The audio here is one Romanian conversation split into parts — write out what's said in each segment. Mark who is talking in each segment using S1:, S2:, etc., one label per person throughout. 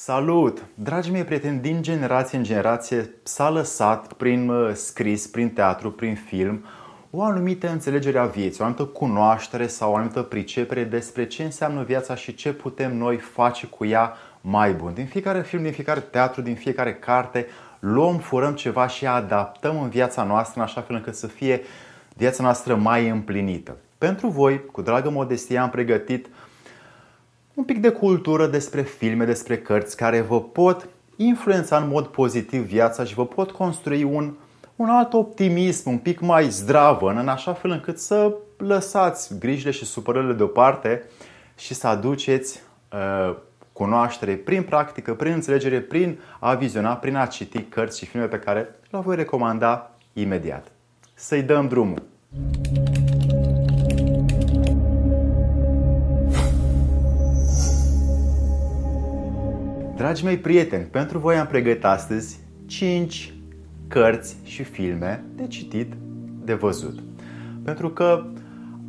S1: Salut! Dragii mei prieteni, din generație în generație s-a lăsat prin uh, scris, prin teatru, prin film o anumită înțelegere a vieții, o anumită cunoaștere sau o anumită pricepere despre ce înseamnă viața și ce putem noi face cu ea mai bun. Din fiecare film, din fiecare teatru, din fiecare carte, luăm, furăm ceva și adaptăm în viața noastră în așa fel încât să fie viața noastră mai împlinită. Pentru voi, cu dragă modestie, am pregătit un pic de cultură despre filme, despre cărți care vă pot influența în mod pozitiv viața și vă pot construi un, un alt optimism, un pic mai zdravă, în așa fel încât să lăsați grijile și supărările deoparte și să aduceți uh, cunoaștere prin practică, prin înțelegere, prin a viziona, prin a citi cărți și filme pe care le voi recomanda imediat. Să-i dăm drumul! Dragii mei prieteni, pentru voi am pregătit astăzi 5 cărți și filme de citit, de văzut. Pentru că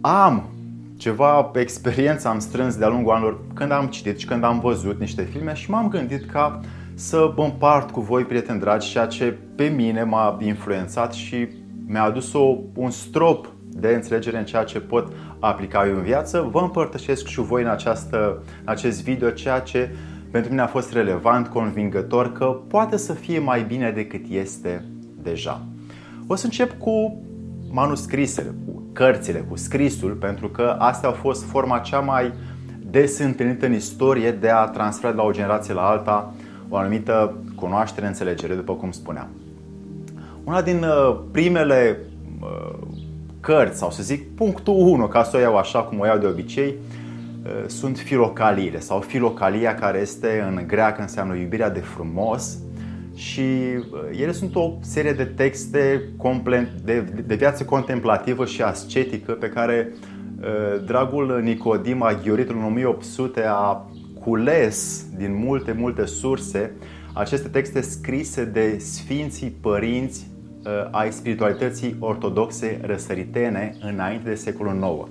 S1: am ceva experiență am strâns de-a lungul anilor când am citit și când am văzut niște filme și m-am gândit ca să împart cu voi, prieteni dragi, ceea ce pe mine m-a influențat și mi-a adus o, un strop de înțelegere în ceea ce pot aplica eu în viață. Vă împărtășesc și voi în, această, în acest video ceea ce pentru mine a fost relevant, convingător că poate să fie mai bine decât este deja. O să încep cu manuscrisele, cu cărțile, cu scrisul, pentru că astea au fost forma cea mai des întâlnită în istorie de a transfera de la o generație la alta o anumită cunoaștere, înțelegere, după cum spuneam. Una din uh, primele uh, cărți, sau să zic punctul 1, ca să o iau așa cum o iau de obicei, Uh, sunt filocaliile sau filocalia care este în greacă înseamnă iubirea de frumos și uh, ele sunt o serie de texte de, de viață contemplativă și ascetică pe care uh, dragul Nicodim Aghioritul în 1800 a cules din multe, multe surse aceste texte scrise de sfinții părinți ai spiritualității ortodoxe răsăritene înainte de secolul IX.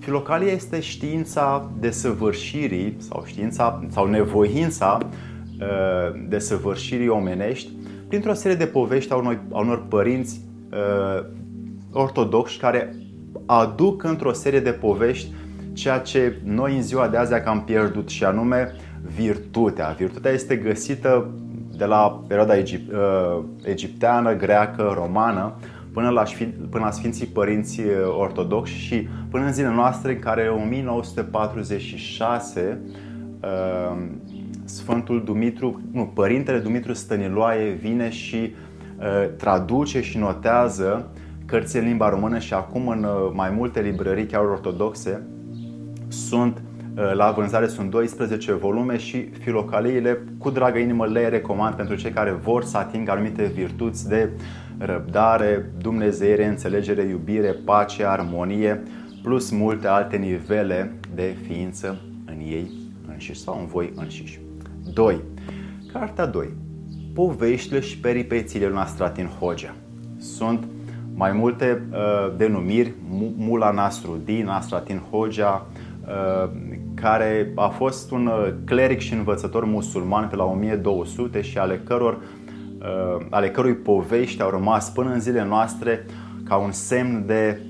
S1: Filocalia este știința desăvârșirii sau știința sau nevoința uh, desăvârșirii omenești printr-o serie de povești a unor, a unor părinți uh, ortodoxi care aduc într-o serie de povești ceea ce noi în ziua de azi am pierdut și anume virtutea. Virtutea este găsită de la perioada egip, uh, egipteană, greacă, romană, până la, până la Sfinții Părinți uh, Ortodoxi și până în zilele noastre în care în 1946 uh, Sfântul Dumitru, nu, Părintele Dumitru Stăniloae vine și uh, traduce și notează cărți în limba română și acum în mai multe librării chiar ortodoxe sunt la vânzare sunt 12 volume și filocaliile cu dragă inimă le recomand pentru cei care vor să atingă anumite virtuți de răbdare, dumnezeiere, înțelegere, iubire, pace, armonie, plus multe alte nivele de ființă în ei înșiși sau în voi înșiși. 2. Cartea 2. Poveștile și peripețiile lui Nastratin Hoxha. Sunt mai multe uh, denumiri, Mula Nasruddin, Nastratin Hoxha, uh, care a fost un uh, cleric și învățător musulman pe la 1200 și ale căror Uh, ale cărui povești au rămas până în zilele noastre ca un semn de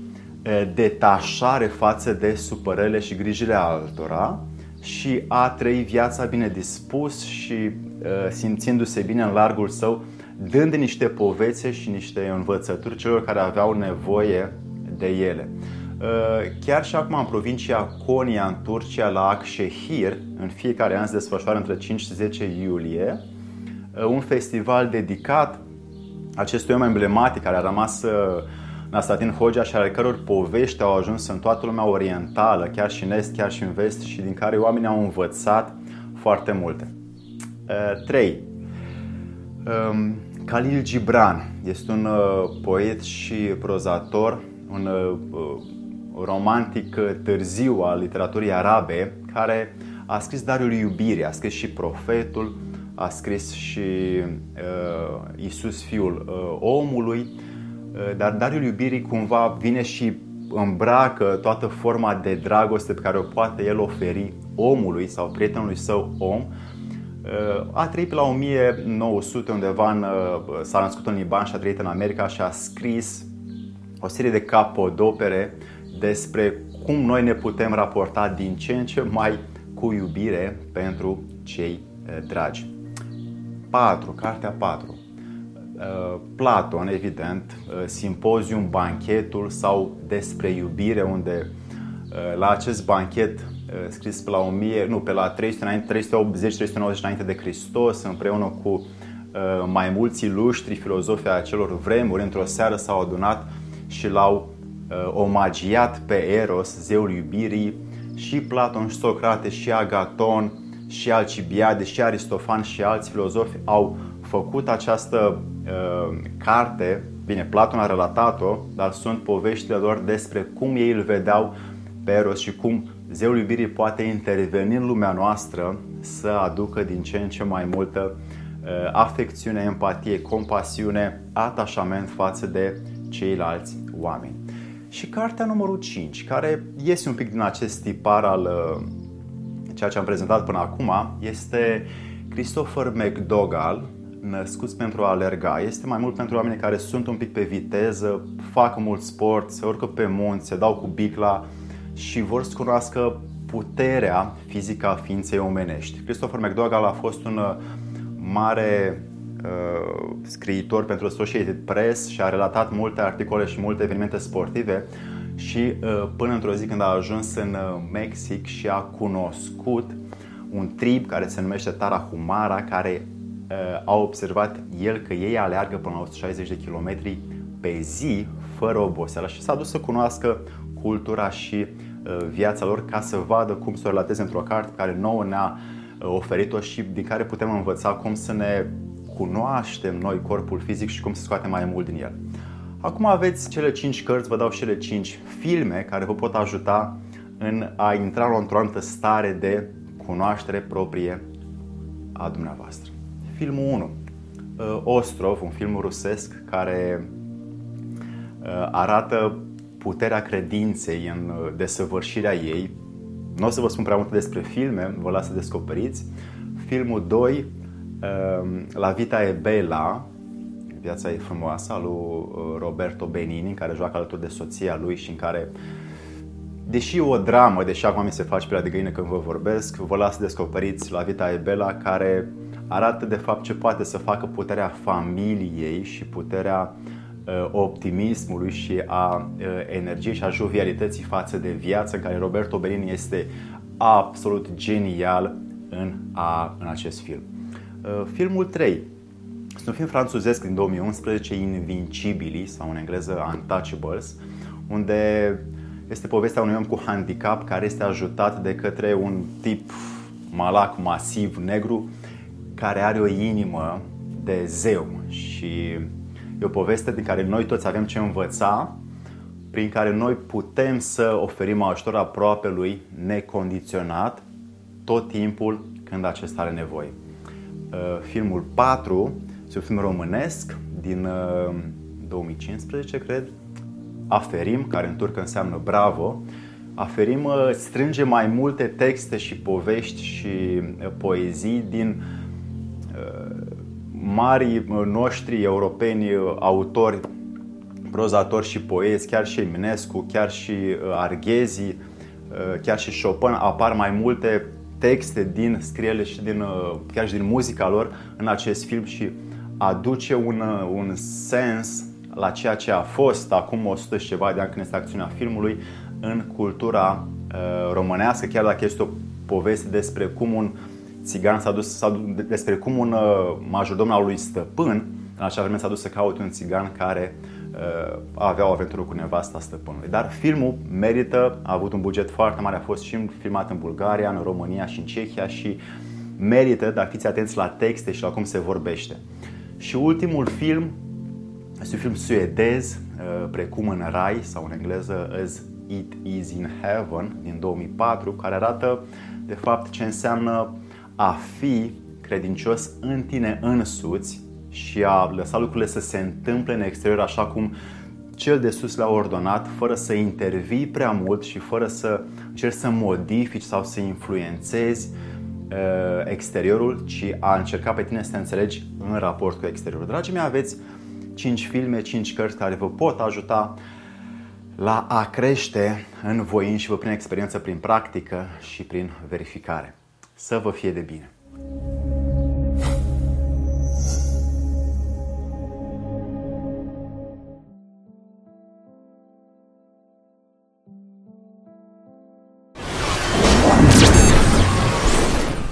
S1: uh, detașare față de supărările și grijile altora și a trăi viața bine dispus și uh, simțindu-se bine în largul său, dând niște povețe și niște învățături celor care aveau nevoie de ele. Chiar și acum în provincia Konya, în Turcia, la Akşehir, în fiecare an se desfășoară între 5 și 10 iulie, Uh, un festival dedicat acestui om emblematic care a rămas uh, Nastatin Hoxha și ale căror povești au ajuns în toată lumea orientală, chiar și în est, chiar și în vest și din care oamenii au învățat foarte multe. 3. Uh, um, Khalil Gibran este un poet și prozator, un romantic târziu al literaturii arabe care a scris Dariul Iubirii, a scris și Profetul, a scris și uh, Isus, fiul uh, omului, uh, dar Dariul iubirii cumva vine și îmbracă toată forma de dragoste pe care o poate el oferi omului sau prietenului său om. A trăit pe la 1900 undeva, în, s-a născut în Liban și a trăit în America și a scris o serie de capodopere despre cum noi ne putem raporta din ce în ce mai cu iubire pentru cei dragi. 4, cartea 4. Platon, evident, simpozium, banchetul sau despre iubire, unde la acest banchet scris pe la 1000, nu, pe la 300 380, 390 înainte de Hristos, împreună cu mai mulți ilustri filozofi a acelor vremuri, într-o seară s-au adunat și l-au omagiat pe Eros, zeul iubirii, și Platon, și Socrate, și Agaton, și Alcibiade, și Aristofan și alți filozofi au făcut această uh, carte. Bine, Platon a relatat-o, dar sunt poveștile lor despre cum ei îl vedeau pe Eros și cum zeul iubirii poate interveni în lumea noastră să aducă din ce în ce mai multă uh, afecțiune, empatie, compasiune, atașament față de ceilalți oameni. Și cartea numărul 5, care iese un pic din acest tipar al uh, ceea ce am prezentat până acum, este Christopher McDougall, Născuți pentru a alerga. Este mai mult pentru oameni care sunt un pic pe viteză, fac mult sport, se urcă pe munți, se dau cu bicla și vor să cunoască puterea fizică a ființei omenești. Christopher McDougall a fost un uh, mare uh, scriitor pentru Associated Press și a relatat multe articole și multe evenimente sportive și uh, până într-o zi când a ajuns în uh, Mexic și a cunoscut un trib care se numește Tarahumara, care uh, a observat el că ei aleargă până la 160 de kilometri pe zi fără oboseală și s-a dus să cunoască cultura și viața lor ca să vadă cum să o relateze într-o carte care nouă ne-a oferit-o și din care putem învăța cum să ne cunoaștem noi corpul fizic și cum să scoatem mai mult din el. Acum aveți cele 5 cărți, vă dau și cele 5 filme care vă pot ajuta în a intra într-o anumită stare de cunoaștere proprie a dumneavoastră. Filmul 1, uh, Ostrov, un film rusesc care uh, arată puterea credinței în uh, desăvârșirea ei. Nu o să vă spun prea multe despre filme, vă las să descoperiți. Filmul 2, La Vita e Bella, Viața e frumoasă, al lui uh, Roberto Benini, care joacă alături de soția lui și în care Deși o dramă, deși acum mi se face pe la de găină când vă vorbesc, vă las să descoperiți la Vita Ebela care arată de fapt ce poate să facă puterea familiei și puterea uh, optimismului și a uh, energiei și a jovialității față de viață în care Roberto Benini este absolut genial în, a, în acest film. Uh, filmul 3 este un film franțuzesc din 2011, Invincibili sau în engleză Untouchables, unde este povestea unui om cu handicap care este ajutat de către un tip malac masiv negru care are o inimă de zeu și e o poveste din care noi toți avem ce învăța, prin care noi putem să oferim ajutor aproape lui necondiționat tot timpul când acesta are nevoie. Uh, filmul 4 este un film românesc din 2015, uh, cred, Aferim, care în turcă înseamnă bravo. Aferim uh, strânge mai multe texte și povești și uh, poezii din mari noștri europeni autori, prozatori și poeți, chiar și Eminescu, chiar și Arghezi, chiar și Chopin, apar mai multe texte din scriele și din, chiar și din muzica lor în acest film și aduce un, un sens la ceea ce a fost acum 100 și ceva de ani când este acțiunea filmului în cultura uh, românească, chiar dacă este o poveste despre cum un țigan s-a dus, s-a dus despre cum un uh, majordom al lui stăpân în acea vreme s-a dus să caute un țigan care uh, avea o aventură cu nevasta stăpânului. Dar filmul merită, a avut un buget foarte mare, a fost și filmat în Bulgaria, în România și în Cehia și merită, dar fiți atenți la texte și la cum se vorbește. Și ultimul film este un film suedez, uh, precum în Rai sau în engleză As It Is in Heaven din 2004, care arată de fapt ce înseamnă a fi credincios în tine însuți și a lăsa lucrurile să se întâmple în exterior așa cum cel de sus le-a ordonat, fără să intervii prea mult și fără să încerci să modifici sau să influențezi exteriorul, ci a încerca pe tine să te înțelegi în raport cu exteriorul. Dragii mei, aveți 5 filme, 5 cărți care vă pot ajuta la a crește în voință și vă prin experiență, prin practică și prin verificare. Să vă fie de bine!